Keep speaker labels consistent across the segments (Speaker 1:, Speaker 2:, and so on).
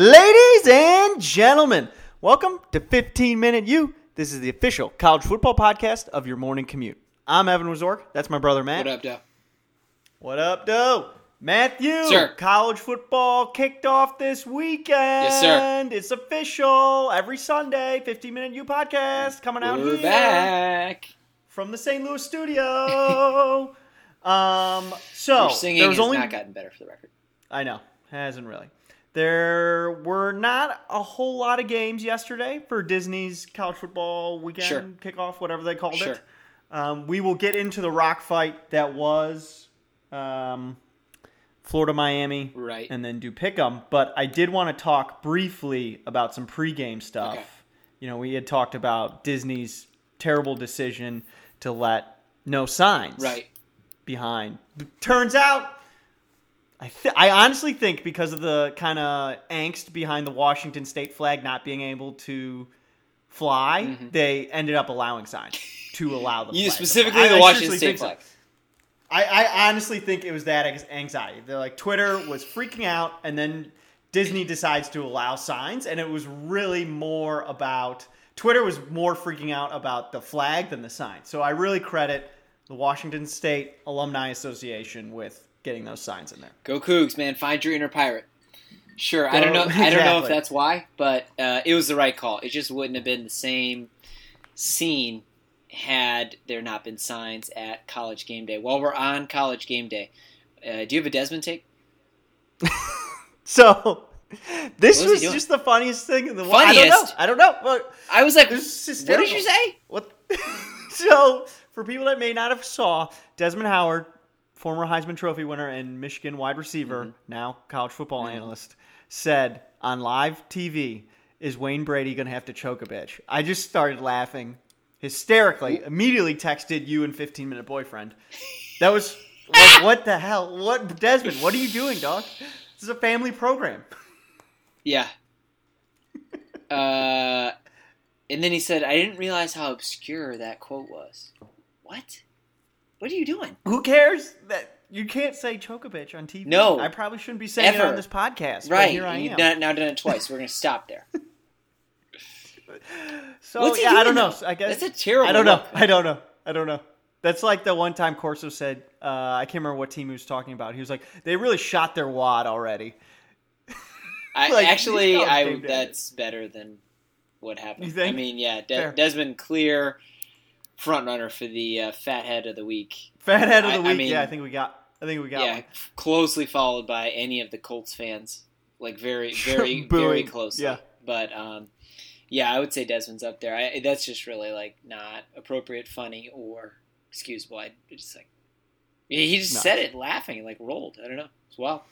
Speaker 1: Ladies and gentlemen, welcome to 15 Minute You. This is the official college football podcast of your morning commute. I'm Evan Wazork. That's my brother Matt.
Speaker 2: What up, Doe?
Speaker 1: What up, Doe? Matthew,
Speaker 2: Sir.
Speaker 1: college football kicked off this weekend.
Speaker 2: Yes, sir.
Speaker 1: It's official. Every Sunday, 15 Minute You podcast coming out
Speaker 2: We're
Speaker 1: here
Speaker 2: back.
Speaker 1: from the St. Louis studio. um, so
Speaker 2: Your singing has
Speaker 1: only
Speaker 2: not gotten better for the record.
Speaker 1: I know. Hasn't really. There were not a whole lot of games yesterday for Disney's college football weekend
Speaker 2: Sure.
Speaker 1: kickoff, whatever they called
Speaker 2: Sure.
Speaker 1: it. Um, we will get into the rock fight that was um, Florida Miami,
Speaker 2: Right.
Speaker 1: and then do pick 'em. But I did want to talk briefly about some pregame stuff.
Speaker 2: Okay.
Speaker 1: You know, we had talked about Disney's terrible decision to let no signs
Speaker 2: Right.
Speaker 1: behind. Turns out, I th- I honestly think because of the kind of angst behind the Washington State flag not being able to fly, they ended up allowing signs to allow the
Speaker 2: Mm-hmm. You
Speaker 1: to
Speaker 2: specifically the
Speaker 1: I- I
Speaker 2: Washington State
Speaker 1: so.
Speaker 2: flag.
Speaker 1: I, I honestly think it was that anxiety. They're like Twitter was freaking out, and then Disney decides to allow signs, and it was really more about Twitter was more freaking out about the flag than the sign. So I really credit the Washington State Alumni Association with getting those signs in there.
Speaker 2: Go Cougs, man! Find your inner pirate. Sure, I don't know. I don't know if that's why, but uh, it was the right call. It just wouldn't have been the same scene had there not been signs at College Game Day. While we're on College Game Day, uh, do you have a Desmond take?
Speaker 1: So this
Speaker 2: What was
Speaker 1: was just the funniest thing in the world. I don't know. I don't know. But
Speaker 2: I was like,
Speaker 1: This
Speaker 2: what did you say?
Speaker 1: What? so, for people that may not have saw, Desmond Howard, former Heisman Trophy winner and Michigan wide receiver,
Speaker 2: Mm-hmm.
Speaker 1: now college football analyst, said on live TV, "Is Wayne Brady going to have to choke a bitch?" I just started laughing hysterically. Immediately texted you and 15 minute boyfriend. That was like, what the hell? What Desmond? What are you doing, dog? This is a family program.
Speaker 2: Yeah. Uh, and then he said, I didn't realize how obscure that quote was. What? What are you doing?
Speaker 1: Who cares that you can't say choke a bitch on TV?
Speaker 2: No.
Speaker 1: I probably shouldn't be saying it on this podcast.
Speaker 2: Right.
Speaker 1: But here I
Speaker 2: You've
Speaker 1: am.
Speaker 2: now, now done it twice. We're going to stop there.
Speaker 1: so
Speaker 2: What's he
Speaker 1: yeah, I don't
Speaker 2: doing,
Speaker 1: know.
Speaker 2: though?
Speaker 1: I guess
Speaker 2: That's a terrible
Speaker 1: I don't know.
Speaker 2: look.
Speaker 1: I don't know. I don't know. That's like the one time Corso said. Uh, I can't remember what team he was talking about. He was like, "They really shot their wad already."
Speaker 2: I,
Speaker 1: Like,
Speaker 2: actually, I
Speaker 1: college
Speaker 2: that's better than what happened.
Speaker 1: You think?
Speaker 2: I mean, yeah, De- Desmond Clear, front runner for the uh, fathead of the week.
Speaker 1: Fathead of the
Speaker 2: I-
Speaker 1: week.
Speaker 2: I mean-
Speaker 1: yeah, I think we got. I think we got
Speaker 2: yeah,
Speaker 1: one.
Speaker 2: closely followed by any of the Colts fans, like very, very, very closely.
Speaker 1: Yeah.
Speaker 2: But um, yeah, I would say Desmond's up there. I, that's just really like not appropriate, funny, or excusable. I just like he just
Speaker 1: No.
Speaker 2: said it laughing, like rolled. I don't know. It's wild.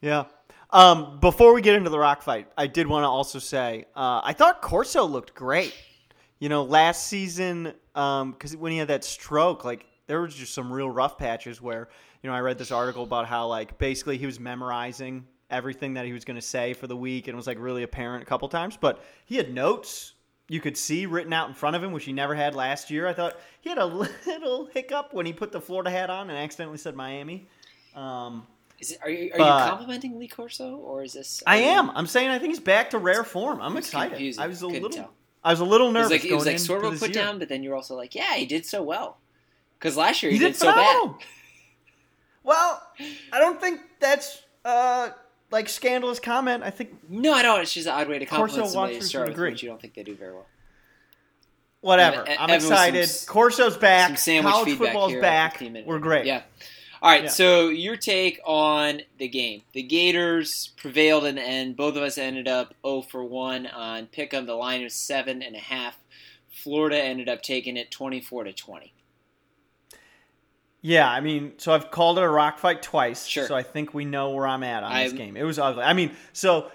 Speaker 1: Yeah. Um, before we get into the rock fight, I did want to also say uh, I thought Corso looked great. You know, last season, because when he had that stroke, like there was just some real rough patches where you know I read this article about how like basically he was memorizing everything that he was going to say for the week and it was like really apparent a couple times, but he had notes you could see written out in front of him, which he never had last year. I thought he had a little hiccup when he put the Florida hat on and accidentally said Miami. Um,
Speaker 2: Is it, are you are
Speaker 1: But-
Speaker 2: you complimenting Lee Corso or is this?
Speaker 1: I am. I'm saying I think he's back to rare form. I'm excited.
Speaker 2: confusing.
Speaker 1: I was a
Speaker 2: Couldn't
Speaker 1: little.
Speaker 2: tell.
Speaker 1: I was a little
Speaker 2: It
Speaker 1: nervous.
Speaker 2: was like it was like sort of a put
Speaker 1: year.
Speaker 2: down, but then you're also like, yeah, he did so well. Because last year he,
Speaker 1: He
Speaker 2: did,
Speaker 1: did
Speaker 2: so bad.
Speaker 1: Well, I don't think that's uh like scandalous comment. I think
Speaker 2: No, I don't. It's just an odd way to compliment
Speaker 1: Corso
Speaker 2: somebody to start with,
Speaker 1: agree.
Speaker 2: you don't think they do very well.
Speaker 1: whatever. I'm
Speaker 2: some
Speaker 1: excited.
Speaker 2: s-
Speaker 1: Corso's back.
Speaker 2: Some sandwich
Speaker 1: College football's back. We're great.
Speaker 2: Yeah. All right.
Speaker 1: Yeah.
Speaker 2: So your take on the game? The Gators prevailed in the end. Both of us ended up 0 for 1 on Pick'em. The line was seven and a half. Florida ended up taking it 24 to 20.
Speaker 1: Yeah, I mean, so I've called it a rock fight twice.
Speaker 2: Sure.
Speaker 1: So I think we know where I'm at on this
Speaker 2: I'm-
Speaker 1: game. It was ugly. I mean, so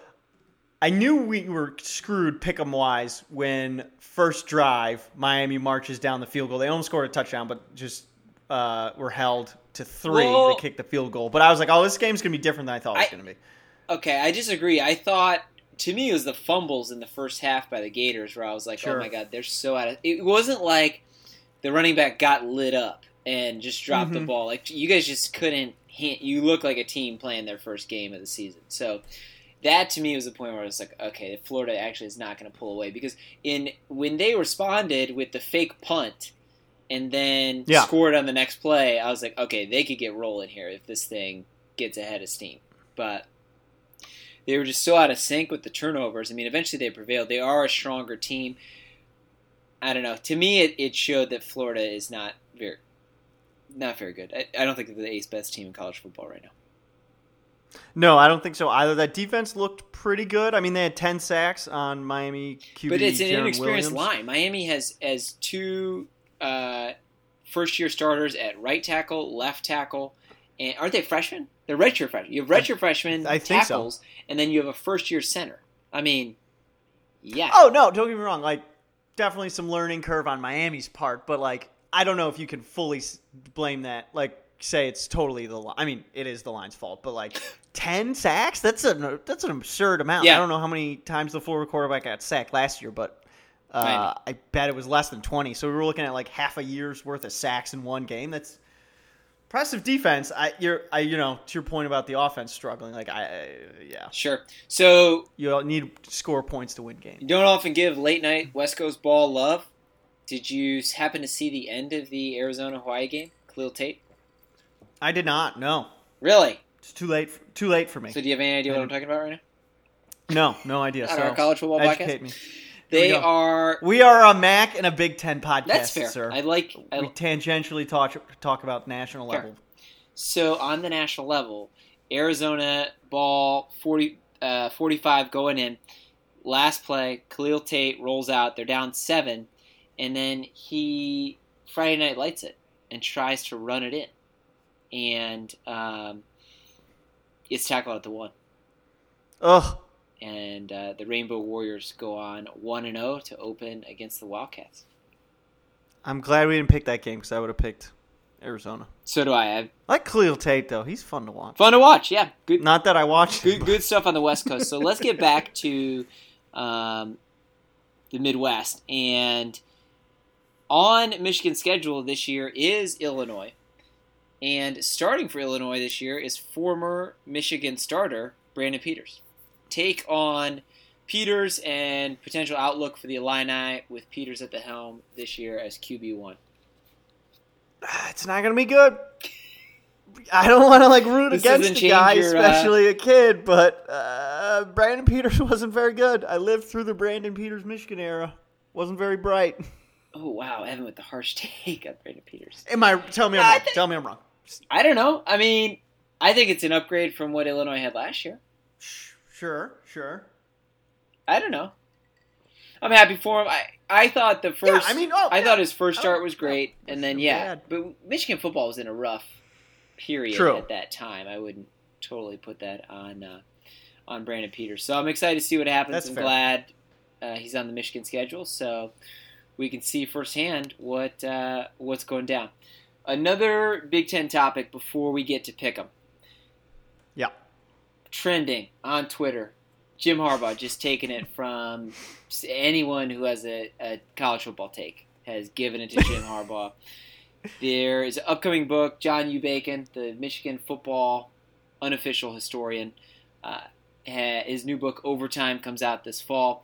Speaker 1: I knew we were screwed pick'em wise when first drive Miami marches down the field goal. They almost scored a touchdown, but just uh, were held to three.
Speaker 2: Well-
Speaker 1: they kicked the field goal. But I was like, oh, this game's gonna be different than I thought it was gonna be.
Speaker 2: Okay, I disagree. I thought to me it was the fumbles in the first half by the Gators where I was like,
Speaker 1: Sure.
Speaker 2: oh my god, they're so out of. It wasn't like the running back got lit up and just dropped the
Speaker 1: Mhm.
Speaker 2: ball. Like you guys just couldn't. Hit, you look like a team playing their first game of the season. So that to me was the point where I was like, okay, Florida actually is not going to pull away because in when they responded with the fake punt and then
Speaker 1: Yeah.
Speaker 2: scored on the next play, I was like, okay, they could get rolling here if this thing gets ahead of steam. But they were just so out of sync with the turnovers. I mean, eventually they prevailed. They are a stronger team. I don't know. To me, it, it showed that Florida is not very, not very good. I, I don't think they're the eighth best team in college football right now.
Speaker 1: No, I don't think so either. That defense looked pretty good. I mean, they had ten sacks on Miami QB.
Speaker 2: But it's an inexperienced
Speaker 1: Williams.
Speaker 2: line. Miami has has two uh, first year starters at right tackle, left tackle, and aren't they freshmen? They're redshirt freshmen. You have redshirt freshmen
Speaker 1: I think so.
Speaker 2: tackles, and then you have a first year center. I mean, yeah.
Speaker 1: Oh no, don't get me wrong. Like, definitely some learning curve on Miami's part, but like, I don't know if you can fully blame that. Like, say it's totally the. Li- I mean, it is the line's fault, but like, ten sacks. That's an that's an absurd amount.
Speaker 2: Yeah.
Speaker 1: I don't know how many times the Florida quarterback got sacked last year, but. Uh, I bet it was less than 20. So we were looking at like half a year's worth of sacks in one game. That's impressive defense. I, you're, I, you know, to your point about the offense struggling. Like, I, I yeah,
Speaker 2: Sure. So
Speaker 1: you need score points to win games.
Speaker 2: you don't often give late night West Coast ball love. Did you happen to see the end of the Arizona Hawaii game? Khalil Tate.
Speaker 1: I did not. No,
Speaker 2: Really?
Speaker 1: it's too late. Too late for me.
Speaker 2: So do you have any idea what I'm talking about right now?
Speaker 1: No, no idea.
Speaker 2: On
Speaker 1: so
Speaker 2: our college football
Speaker 1: educate
Speaker 2: podcast?
Speaker 1: me. We
Speaker 2: They are.
Speaker 1: We are a MAC and a Big Ten podcast,
Speaker 2: That's fair.
Speaker 1: sir.
Speaker 2: I like. I,
Speaker 1: we tangentially talk talk about national
Speaker 2: Fair.
Speaker 1: level.
Speaker 2: So on the national level, Arizona ball 40, uh, 45 going in. Last play, Khalil Tate rolls out. They're down seven, and then he Friday night lights it and tries to run it in, and um, gets tackled at the one.
Speaker 1: Ugh.
Speaker 2: And uh, the Rainbow Warriors go on one and zero to open against the Wildcats.
Speaker 1: I'm glad we didn't pick that game because I would have picked Arizona.
Speaker 2: So do I. I.
Speaker 1: I like Khalil Tate though. He's fun to watch.
Speaker 2: Fun to watch. Yeah, good.
Speaker 1: Not that I watched.
Speaker 2: good,
Speaker 1: him,
Speaker 2: good stuff on the West Coast. So let's get back to um, the Midwest. And on Michigan's schedule this year is Illinois. And starting for Illinois this year is former Michigan starter Brandon Peters. Take on Peters and potential outlook for the Illini with Peters at the helm this year as QB1.
Speaker 1: It's not gonna be good. I don't want to like root
Speaker 2: This
Speaker 1: against the guy,
Speaker 2: your, uh,
Speaker 1: especially a kid. But uh, Brandon Peters wasn't very good. I lived through the Brandon Peters Michigan era. Wasn't very bright.
Speaker 2: Oh, wow. Evan with the harsh take on Brandon Peters.
Speaker 1: Am I? Tell me I'm wrong.
Speaker 2: think-
Speaker 1: Tell me I'm wrong.
Speaker 2: I don't know. I mean, I think it's an upgrade from what Illinois had last year.
Speaker 1: Sure, sure.
Speaker 2: I don't know. I'm happy for him. I, I thought the first. Yeah.
Speaker 1: I mean, oh,
Speaker 2: I
Speaker 1: yeah.
Speaker 2: thought his first start was great,
Speaker 1: yeah,
Speaker 2: and then yeah,
Speaker 1: bad.
Speaker 2: but Michigan football was in a rough period
Speaker 1: True.
Speaker 2: at that time. I wouldn't totally put that on uh, on Brandon Peters. So I'm excited to see what happens.
Speaker 1: That's
Speaker 2: I'm
Speaker 1: fair.
Speaker 2: glad uh, he's on the Michigan schedule, so we can see firsthand what uh, what's going down. Another Big Ten topic before we get to pick 'em. Trending on Twitter. Jim Harbaugh just taking it from anyone who has a, a college football take has given it to Jim Harbaugh. There is an upcoming book, John U. Bacon, the Michigan football unofficial historian. Uh, his new book, Overtime, comes out this fall.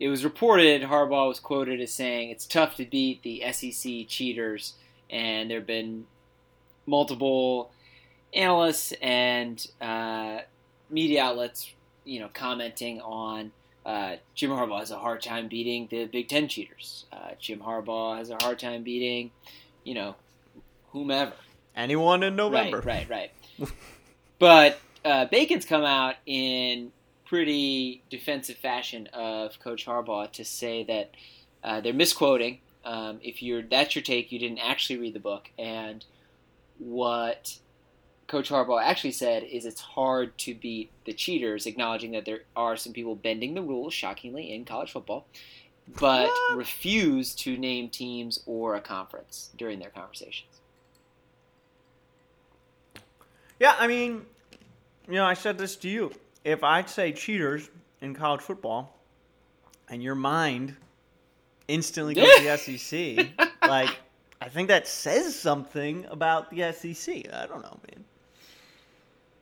Speaker 2: It was reported, Harbaugh was quoted as saying, it's tough to beat the SEC cheaters, and there have been multiple analysts and uh, media outlets, you know, commenting on uh, Jim Harbaugh has a hard time beating the Big Ten cheaters. Uh, Jim Harbaugh has a hard time beating, you know, whomever.
Speaker 1: Anyone in November?
Speaker 2: Right, right, right. but uh, Bacon's come out in pretty defensive fashion of Coach Harbaugh to say that uh, they're misquoting. Um, if you're that's your take, you didn't actually read the book, and what Coach Harbaugh actually said is it's hard to beat the cheaters, acknowledging that there are some people bending the rules, shockingly, in college football, but
Speaker 1: What?
Speaker 2: refuse to name teams or a conference during their conversations.
Speaker 1: Yeah, I mean, you know, I said this to you. If I'd say cheaters in college football, and your mind instantly goes to the SEC, like I think that says something about the SEC. I don't know, man.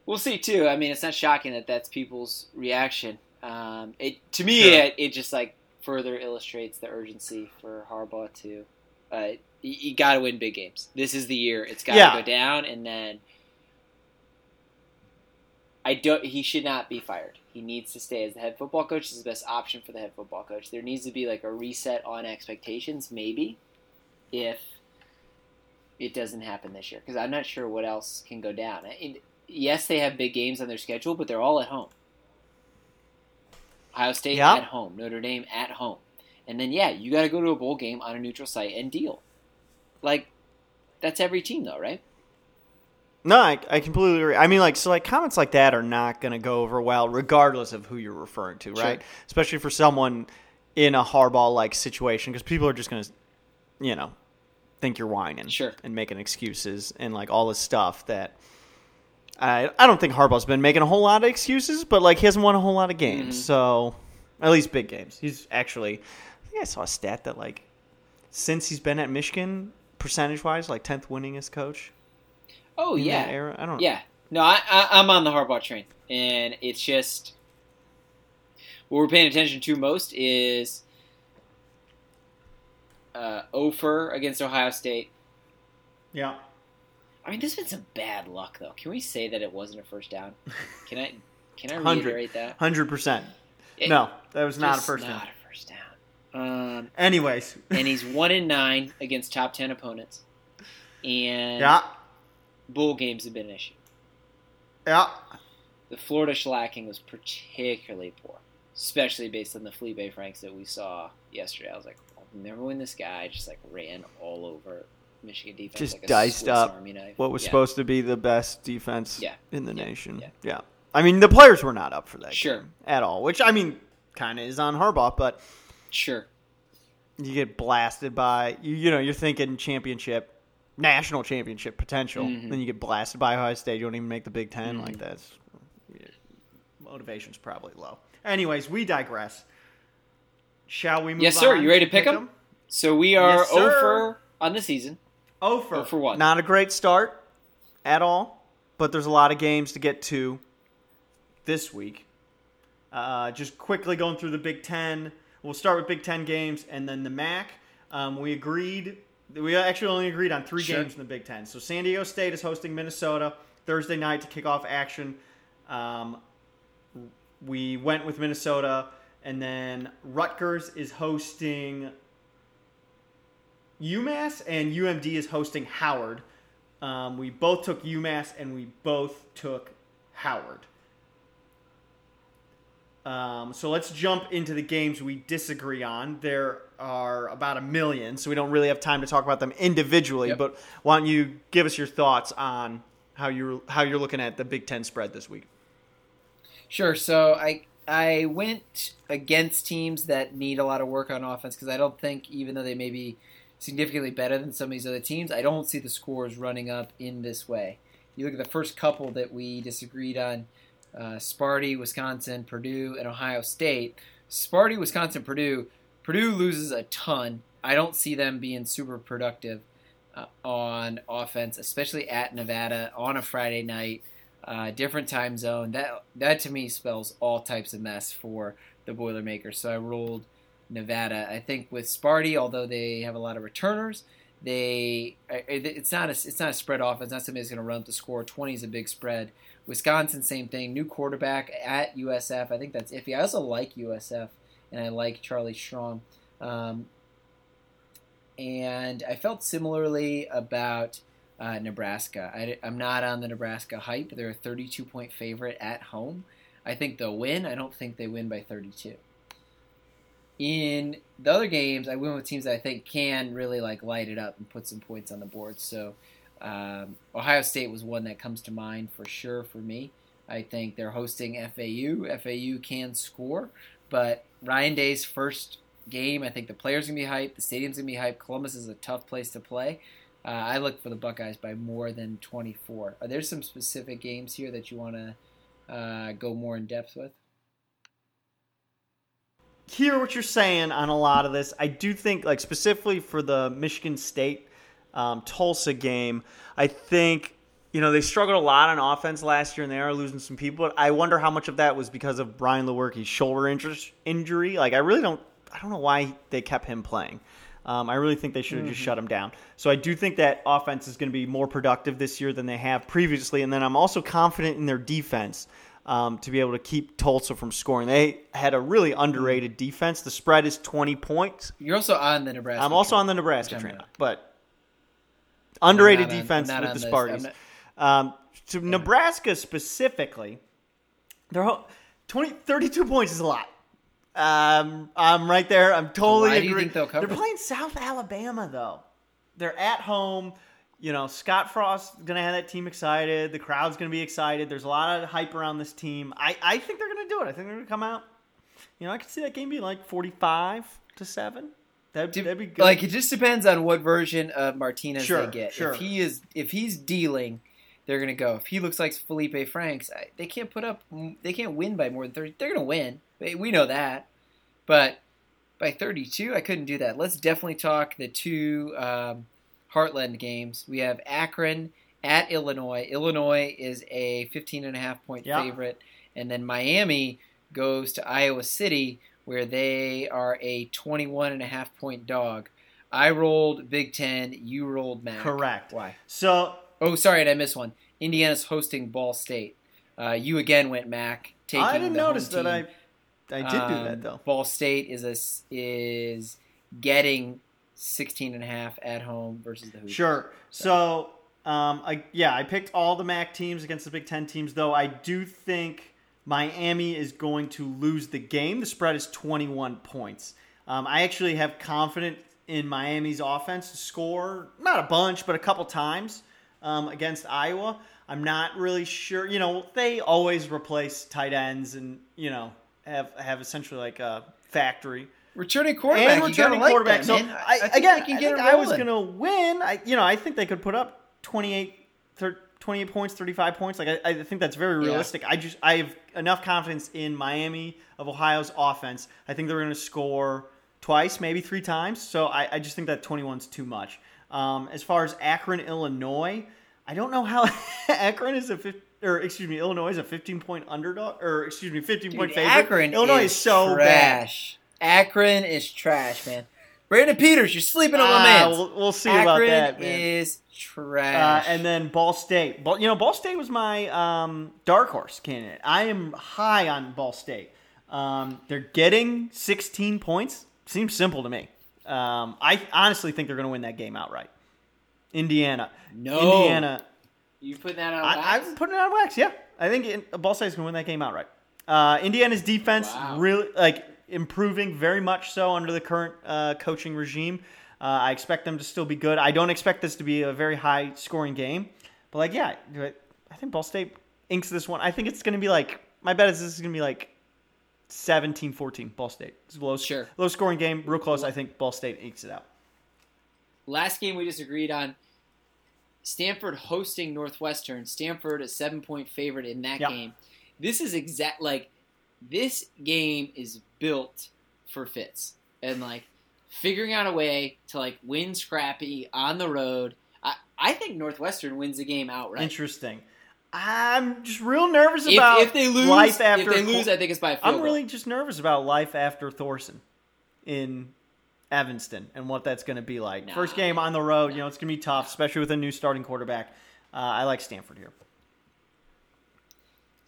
Speaker 2: We'll see too. I mean, it's not shocking that that's people's reaction. Um, it to me,
Speaker 1: Sure.
Speaker 2: it, it just like further illustrates the urgency for Harbaugh to. Uh, you, you got to win big games. This is the year. It's got to
Speaker 1: Yeah.
Speaker 2: go down, and then I don't. He should not be fired. He needs to stay as the head football coach. This is the best option for the head football coach. There needs to be like a reset on expectations, maybe, if it doesn't happen this year. Because I'm not sure what else can go down. Yes, they have big games on their schedule, but they're all at home. Ohio State
Speaker 1: Yeah.
Speaker 2: at home, Notre Dame at home, and then yeah, you got to go to a bowl game on a neutral site and deal. Like that's every team, though, right?
Speaker 1: No, I, I completely agree. I mean, like, so like comments like that are not going to go over well, regardless of who you're referring to,
Speaker 2: Sure.
Speaker 1: right? Especially for someone in a Harbaugh like situation, because people are just going to, you know, think you're whining,
Speaker 2: Sure.
Speaker 1: and making excuses and like all this stuff that. I I don't think Harbaugh's been making a whole lot of excuses, but like he hasn't won a whole lot of games,
Speaker 2: Mhm.
Speaker 1: so at least big games. He's actually, I think I saw a stat that like since he's been at Michigan, percentage wise, like tenth winningest coach.
Speaker 2: Oh
Speaker 1: in
Speaker 2: yeah,
Speaker 1: that era. I don't.
Speaker 2: Yeah, no, I, I, I'm on the Harbaugh train, and it's just what we're paying attention to most is uh, Ofer against Ohio State.
Speaker 1: Yeah.
Speaker 2: I mean, there's been some bad luck though. Can we say that it wasn't a first down? Can I can I
Speaker 1: 100.
Speaker 2: reiterate that?
Speaker 1: Hundred percent. No, that was not a first
Speaker 2: not
Speaker 1: down.
Speaker 2: a first down. Um,
Speaker 1: Anyways.
Speaker 2: and he's one in nine against top ten opponents, and
Speaker 1: yeah.
Speaker 2: bowl games have been an issue.
Speaker 1: Yeah.
Speaker 2: The Florida shellacking was particularly poor, especially based on the Felipe Franks that we saw yesterday. I was like, I'll never win this guy. Just like ran all over Michigan defense,
Speaker 1: Just
Speaker 2: like
Speaker 1: diced up What was
Speaker 2: Yeah.
Speaker 1: supposed to be the best defense
Speaker 2: Yeah.
Speaker 1: in the
Speaker 2: Yeah.
Speaker 1: nation.
Speaker 2: Yeah.
Speaker 1: Yeah. I mean, the players were not up for that
Speaker 2: Sure.
Speaker 1: at all, which I mean, kind of is on Harbaugh, but
Speaker 2: Sure.
Speaker 1: you get blasted by you. You know, you're thinking championship, national championship potential,
Speaker 2: Mhm.
Speaker 1: then you get blasted by Ohio State. You don't even make the Big 10
Speaker 2: Mhm.
Speaker 1: like that's motivation's probably low. Anyways, we digress. Shall we move
Speaker 2: Yes, sir. You ready to pick 'em?
Speaker 1: 'em?
Speaker 2: So we are
Speaker 1: Yes,
Speaker 2: over on the season.
Speaker 1: Oh for,
Speaker 2: Oh for one.
Speaker 1: Not a great start at all, but there's a lot of games to get to this week. Uh, just quickly going through the Big Ten. We'll start with Big Ten games and then the MAC. Um, we agreed. We actually only agreed on three
Speaker 2: Sure.
Speaker 1: games in the Big Ten. So San Diego State is hosting Minnesota Thursday night to kick off action. Um, we went with Minnesota, and then Rutgers is hosting UMass, and UMD is hosting Howard. Um, we both took UMass, and we both took Howard. Um, so let's jump into the games we disagree on. There are about a million, so we don't really have time to talk about them individually.
Speaker 2: Yep.
Speaker 1: But why don't you give us your thoughts on how you're how you're looking at the Big Ten spread this week?
Speaker 3: Sure. So I I went against teams that need a lot of work on offense because I don't think even though they may be significantly better than some of these other teams, I don't see the scores running up in this way. You look at the first couple that we disagreed on: uh, Sparty, Wisconsin, Purdue, and Ohio State. Sparty, Wisconsin, Purdue. Purdue loses a ton. I don't see them being super productive uh, on offense, especially at Nevada on a Friday night uh, different time zone. That that to me spells all types of mess for the Boilermakers. So I rolled Nevada. I think with Sparty, although they have a lot of returners, they it's not a it's not a spread offense. Not somebody that's going to run up the score. Twenty is a big spread. Wisconsin, same thing. New quarterback at USF. I think that's iffy. I also like USF and I like Charlie Strong. Um, and I felt similarly about uh, Nebraska. I, am not on the Nebraska hype. They're a 32 point favorite at home. I think they'll win. I don't think they win by 32. In the other games, I went with teams that I think can really like light it up and put some points on the board. So um, Ohio State was one that comes to mind for sure for me. I think they're hosting FAU. FAU can score, but Ryan Day's first game, I think the players gonna be hyped. The stadium's gonna be hyped. Columbus is a tough place to play. Uh, I look for the Buckeyes by more than 24. Are there some specific games here that you want to uh, go more in depth with?
Speaker 1: Hear what you're saying on a lot of this. I do think, like specifically for the Michigan State um, Tulsa game, I think you know, they struggled a lot on offense last year, and they are losing some people. But I wonder how much of that was because of Brian Lewerke's shoulder injury. Like, I really don't, I don't know why they kept him playing. Um, I really think they should have mm-hmm. just shut him down. So I do think that offense is going to be more productive this year than they have previously. And then I'm also confident in their defense um, to be able to keep Tulsa from scoring. They had a really underrated defense. The spread is 20 points.
Speaker 3: You're also on the Nebraska.
Speaker 1: I'm also on the Nebraska train, but underrated defense with the Spartans. Um, to yeah. Nebraska specifically, they're 20, 32 points is a lot. Um, I'm right there. I'm totally.
Speaker 3: Why do you think they'll cover?
Speaker 1: They're playing South Alabama though. They're at home. You know, Scott Frost's gonna have that team excited. The crowd's gonna be excited. There's a lot of hype around this team. I, I think they're gonna do it. I think they're gonna come out. You know, I could see that game being like 45 to seven. That'd, that'd be good.
Speaker 3: Like it just depends on what version of Martinez
Speaker 1: sure,
Speaker 3: they get.
Speaker 1: Sure.
Speaker 3: If he is, if he's dealing they're going to go. If he looks like Felipe Franks, they can't put up, they can't win by more than 30. They're going to win. We know that. But by 32, I couldn't do that. Let's definitely talk the two um, Heartland games. We have Akron at Illinois. Illinois is a 15 and a half point favorite. And then Miami goes to Iowa City, where they are a 21 and a half point dog. I rolled Big Ten. You rolled Mac.
Speaker 1: Correct.
Speaker 3: Why?
Speaker 1: So
Speaker 3: Oh, sorry, I missed one? Indiana's hosting Ball State. Uh, you again went Mac. Taking I
Speaker 1: didn't notice that. I I did um, do that um, though.
Speaker 3: Ball State is a, is getting 16 and a half at home versus the Hoosiers.
Speaker 1: Sure. So, um, I, yeah, I picked all the MAC teams against the Big Ten teams, though I do think Miami is going to lose the game. The spread is 21 points. Um, I actually have confidence in Miami's offense to score, not a bunch, but a couple times um, against Iowa. I'm not really sure. You know, they always replace tight ends and you know have have essentially like a factory.
Speaker 3: Returning quarterback,
Speaker 1: and returning
Speaker 3: like
Speaker 1: quarterback.
Speaker 3: That,
Speaker 1: so
Speaker 3: I,
Speaker 1: I, again, I think I was going to win. I you know I think they could put up 28, 30, 28 points, 35 points. Like I, I think that's very realistic. Yeah. I just I have enough confidence in Miami of Ohio's offense. I think they're going to score twice, maybe three times. So I, I just think that 21's too much. Um, as far as Akron, Illinois, I don't know how Akron is a 15, or excuse me, Illinois is a 15 point underdog, or excuse me, 15 Dude, point favorite.
Speaker 3: Akron Illinois is, is so trash. bad. Akron is trash, man. Brandon Peters, you're sleeping on my ah, man.
Speaker 1: We'll, we'll, see
Speaker 3: Akron
Speaker 1: about that.
Speaker 3: Man. is trash.
Speaker 1: Uh, and then Ball State. Ball, you know, Ball State was my um, dark horse candidate. I am high on Ball State. Um, they're getting 16 points. Seems simple to me. Um, I honestly think they're going to win that game outright. Indiana.
Speaker 2: No.
Speaker 1: Indiana.
Speaker 2: You put that on
Speaker 1: I,
Speaker 2: wax?
Speaker 1: I'm putting it on wax, yeah. I think Ball State's going to win that game outright. Uh, Indiana's defense wow. really, like, improving very much so under the current uh, coaching regime. Uh, I expect them to still be good. I don't expect this to be a very high scoring game. But, like, yeah, I think Ball State inks this one. I think it's going to be like, my bet is this is going to be like 17 14 Ball State. It's low,
Speaker 2: sure.
Speaker 1: low scoring game, real close. I think Ball State ekes it out.
Speaker 2: Last game we disagreed on Stanford hosting Northwestern. Stanford a seven point favorite in that
Speaker 1: yep.
Speaker 2: game. This is exact like this game is built for fits and like figuring out a way to like win scrappy on the road. I, I think Northwestern wins the game outright.
Speaker 1: Interesting. I'm just real nervous about if, if they lose. Life after
Speaker 2: if they lose, I think it's by.
Speaker 1: I'm really just nervous about life after Thorson in Evanston and what that's going to be like. Nah, First game on the road, nah, you know, it's going to be tough, especially with a new starting quarterback. Uh, I like Stanford here.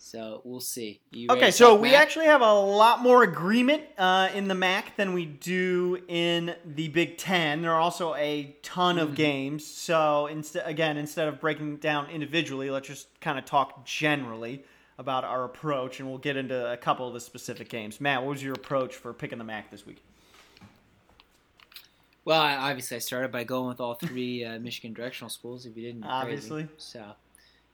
Speaker 2: So we'll see.
Speaker 1: okay, so we actually have a lot more agreement uh, in the MAC than we do in the Big Ten. There are also a ton of mm-hmm. games. So instead, again, instead of breaking down individually, let's just kind of talk generally about our approach, and we'll get into a couple of the specific games. Matt, what was your approach for picking the MAC this week?
Speaker 2: Well, I, obviously, I started by going with all three uh, Michigan directional schools. If you didn't,
Speaker 1: obviously,
Speaker 2: crazy. so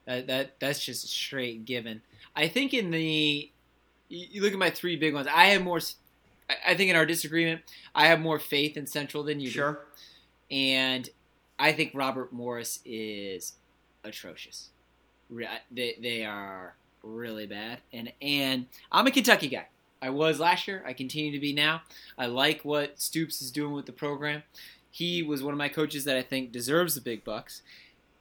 Speaker 2: uh, that that's just a straight given. I think in the you look at my three big ones. I have more. I think in our disagreement, I have more faith in Central than you
Speaker 1: sure.
Speaker 2: do. And I think Robert Morris is atrocious. They they are really bad. And and I'm a Kentucky guy. I was last year. I continue to be now. I like what Stoops is doing with the program. He was one of my coaches that I think deserves the big bucks.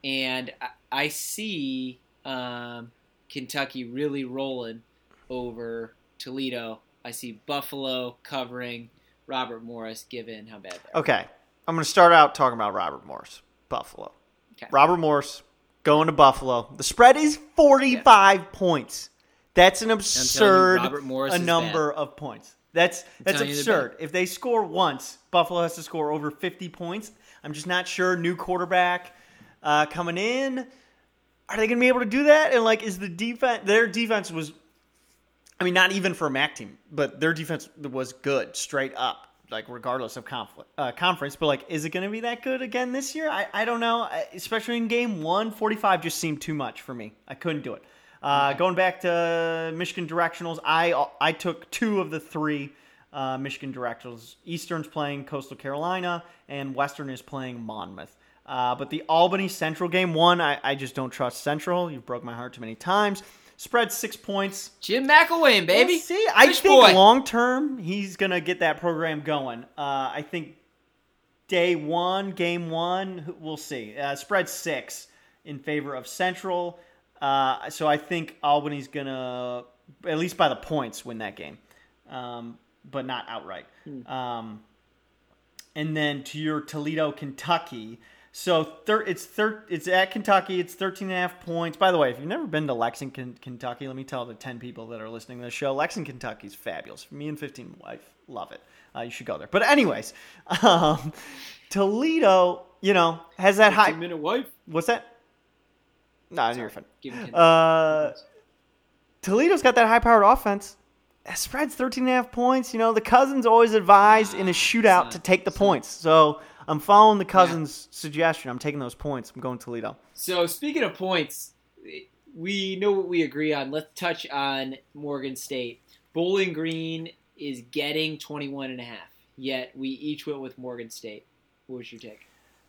Speaker 2: And I, I see um, Kentucky really rolling over Toledo. I see Buffalo covering Robert Morris, given how bad.
Speaker 1: Okay, I'm going to start out talking about Robert Morris, Buffalo.
Speaker 2: Okay.
Speaker 1: Robert Morris going to Buffalo. The spread is 45 points. That's an absurd a number of points. That's that's
Speaker 2: telling you they're
Speaker 1: absurd. If they score once, Buffalo has to score over 50 points. I'm just not sure. New quarterback uh, coming in. Are they going to be able to do that? And like, is the defense? Their defense was, I mean, not even for a MAC team, but their defense was good, straight up, like regardless of confl- uh, conference. But like, is it going to be that good again this year? I, I don't know. I, especially in game one, 45 just seemed too much for me. I couldn't do it. Uh, Going back to Michigan directionals, I I took two of the three uh, Michigan directionals. Eastern's playing Coastal Carolina, and Western is playing Monmouth. Uh, but the Albany Central game one, I, I just don't trust Central. You've broke my heart too many times. Spread six points.
Speaker 2: Jim McElwain, baby.
Speaker 1: We'll see, I
Speaker 2: Fish
Speaker 1: think long term he's gonna get that program going. Uh, I think day one, game one, we'll see. Uh, spread six in favor of Central. Uh, so I think Albany's gonna, at least by the points, win that game, um, but not outright. Um, and then to your Toledo, Kentucky. So thir- it's thir- it's at Kentucky. It's 13 and a half points. By the way, if you've never been to Lexington, Kentucky, let me tell the 10 people that are listening to the show, Lexington, Kentucky is fabulous. Me and 15 wife love it. Uh, you should go there. But anyways, um, Toledo, you know, has that high.
Speaker 2: minute wife.
Speaker 1: What's that? No, you're fine. Uh, Toledo's got that high-powered offense. That spread's 13 and a half points. You know, the Cousins always advised in a shootout
Speaker 2: son,
Speaker 1: to take the points. So I'm following the Cousins' suggestion. I'm taking those points. I'm going to Toledo.
Speaker 2: So speaking of points, we know what we agree on. Let's touch on Morgan State. Bowling Green is getting 21 and a half. Yet we each went with Morgan State. What was your take?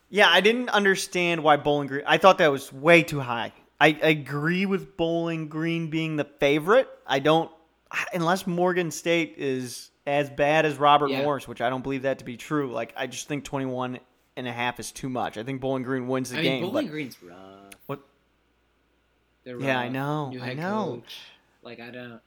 Speaker 1: Yeah, I didn't understand why Bowling Green. I thought that was way too high. I agree with Bowling Green being the favorite. I don't, unless Morgan State is as bad as Robert
Speaker 2: Yeah.
Speaker 1: Morris, which I don't believe that to be true. Like, I just think 21 and a half is too much. I think Bowling Green wins the
Speaker 2: I
Speaker 1: game.
Speaker 2: mean, Bowling
Speaker 1: but
Speaker 2: Green's rough.
Speaker 1: What-
Speaker 2: They're
Speaker 1: Yeah, I know,
Speaker 2: New
Speaker 1: I
Speaker 2: head
Speaker 1: know.
Speaker 2: coach. Like I don't.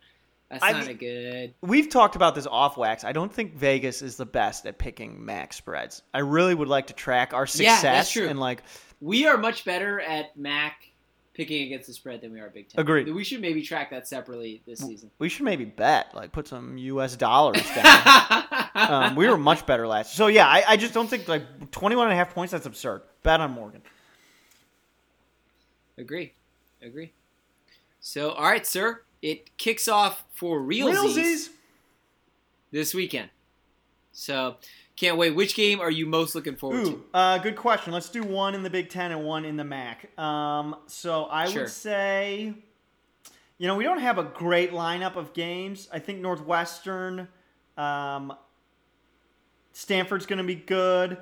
Speaker 2: That's
Speaker 1: I
Speaker 2: not
Speaker 1: mean-
Speaker 2: a good.
Speaker 1: we've talked about this off wax. I don't think Vegas is the best at picking max spreads. I really would like to track our
Speaker 2: Yeah,
Speaker 1: success
Speaker 2: that's true.
Speaker 1: and like
Speaker 2: We are much better at MAC picking against the spread than we are Big Ten.
Speaker 1: Agreed.
Speaker 2: We should maybe track that separately this season.
Speaker 1: we should maybe bet, like put some US dollars down. um, we were much better last year. So yeah, I, I just don't think like 21 and a half points. That's absurd. Bet on Morgan.
Speaker 2: Agree. Agree. So, all right, sir. It kicks off for realsies, this weekend. So, can't wait. Which game are you most looking forward
Speaker 1: Ooh,
Speaker 2: to?
Speaker 1: uh, good question. Let's do one in the Big Ten and one in the MAC. Um, so I
Speaker 2: Sure.
Speaker 1: would say, you know, we don't have a great lineup of games. I think Northwestern, um, Stanford's going to be good,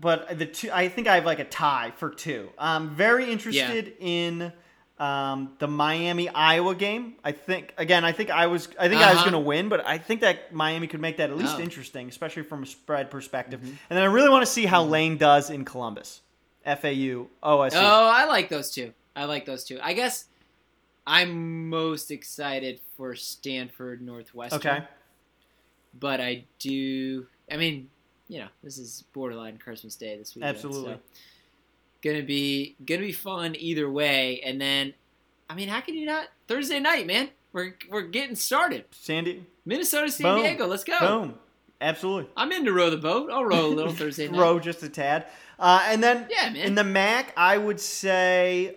Speaker 1: but the two, I think I have like a tie for two. I'm very interested in um, the Miami Iowa game. I think again, I think I was, I think I was
Speaker 2: Uh-huh.
Speaker 1: going to win, but I think that Miami could make that at least
Speaker 2: Oh.
Speaker 1: interesting, especially from a spread perspective.
Speaker 2: Mm-hmm.
Speaker 1: And then I really want to see how Lane does in Columbus, FAU, OSU.
Speaker 2: Oh, I like those two. I like those two. I guess I'm most excited for Stanford Northwestern.
Speaker 1: okay,
Speaker 2: But I do. I mean, you know, this is borderline Christmas Day this weekend.
Speaker 1: Absolutely.
Speaker 2: So gonna be gonna be fun either way. And then, I mean, how can you not Thursday night, man? We're we're getting started.
Speaker 1: Sandy,
Speaker 2: Minnesota, San
Speaker 1: Boom.
Speaker 2: Diego. Let's go.
Speaker 1: boom, absolutely.
Speaker 2: I'm in to row the boat. I'll row a little Thursday night.
Speaker 1: Row just a tad, uh, and then
Speaker 2: Yeah, man.
Speaker 1: in the MAC, I would say,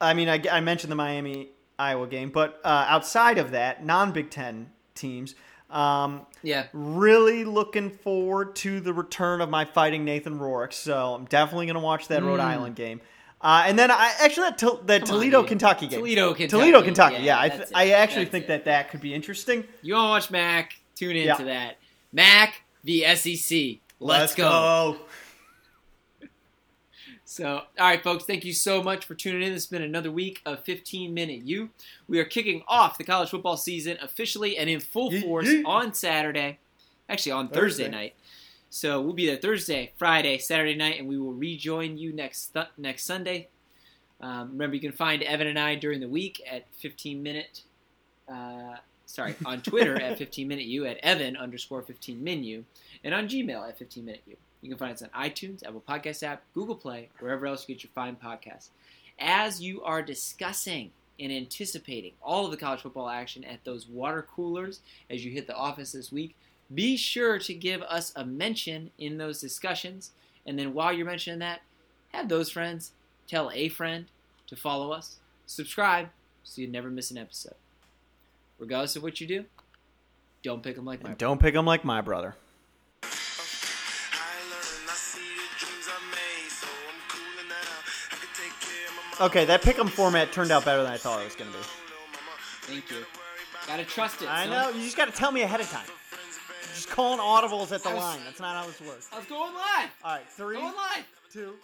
Speaker 1: I mean, I, I mentioned the Miami Iowa game, but uh, outside of that, non Big Ten teams. Um,
Speaker 2: Yeah.
Speaker 1: really looking forward to the return of my fighting Nathan Rourke. So I'm definitely going to watch that Rhode
Speaker 2: Mm.
Speaker 1: Island game. Uh, and then I actually that, Tol- that
Speaker 2: Come on,
Speaker 1: Toledo. Kentucky game.
Speaker 2: Toledo, Kentucky.
Speaker 1: Toledo Kentucky. Yeah,
Speaker 2: Yeah,
Speaker 1: I, th- I actually
Speaker 2: That's
Speaker 1: think
Speaker 2: it.
Speaker 1: that that could be interesting.
Speaker 2: You want to watch Mac? Tune into
Speaker 1: Yeah.
Speaker 2: that. Mac the SEC. Let's, go. So, all right, folks, thank you so much for tuning in. This has been another week of 15 Minute You. We are kicking off the college football season officially and in full force on Saturday, actually on Thursday,
Speaker 1: Thursday.
Speaker 2: night. So we'll be there Thursday, Friday, Saturday night, and we will rejoin you next th- next Sunday. Um, remember, you can find Evan and I during the week at 15 minute. Uh, sorry, on Twitter at 15 minute You, at Evan underscore 15 minu, and on Gmail at 15 minute u. You can find us on iTunes, Apple Podcast app, Google Play, wherever else you get your fine podcasts. As you are discussing and anticipating all of the college football action at those water coolers as you hit the office this week, be sure to give us a mention in those discussions. And then while you're mentioning that, have those friends tell a friend to follow us, subscribe so you never miss an episode. Regardless of what you do, don't pick them like my
Speaker 1: And don't pick them like my brother. Okay, that pick'em format turned out better than I thought it was gonna be.
Speaker 2: Thank you. Gotta trust it.
Speaker 1: I
Speaker 2: son.
Speaker 1: know. You just gotta tell me ahead of time. Just calling audibles at the
Speaker 2: was-
Speaker 1: line. That's not how this works.
Speaker 2: I was going live.
Speaker 1: All right, three,
Speaker 2: Going live.
Speaker 1: two.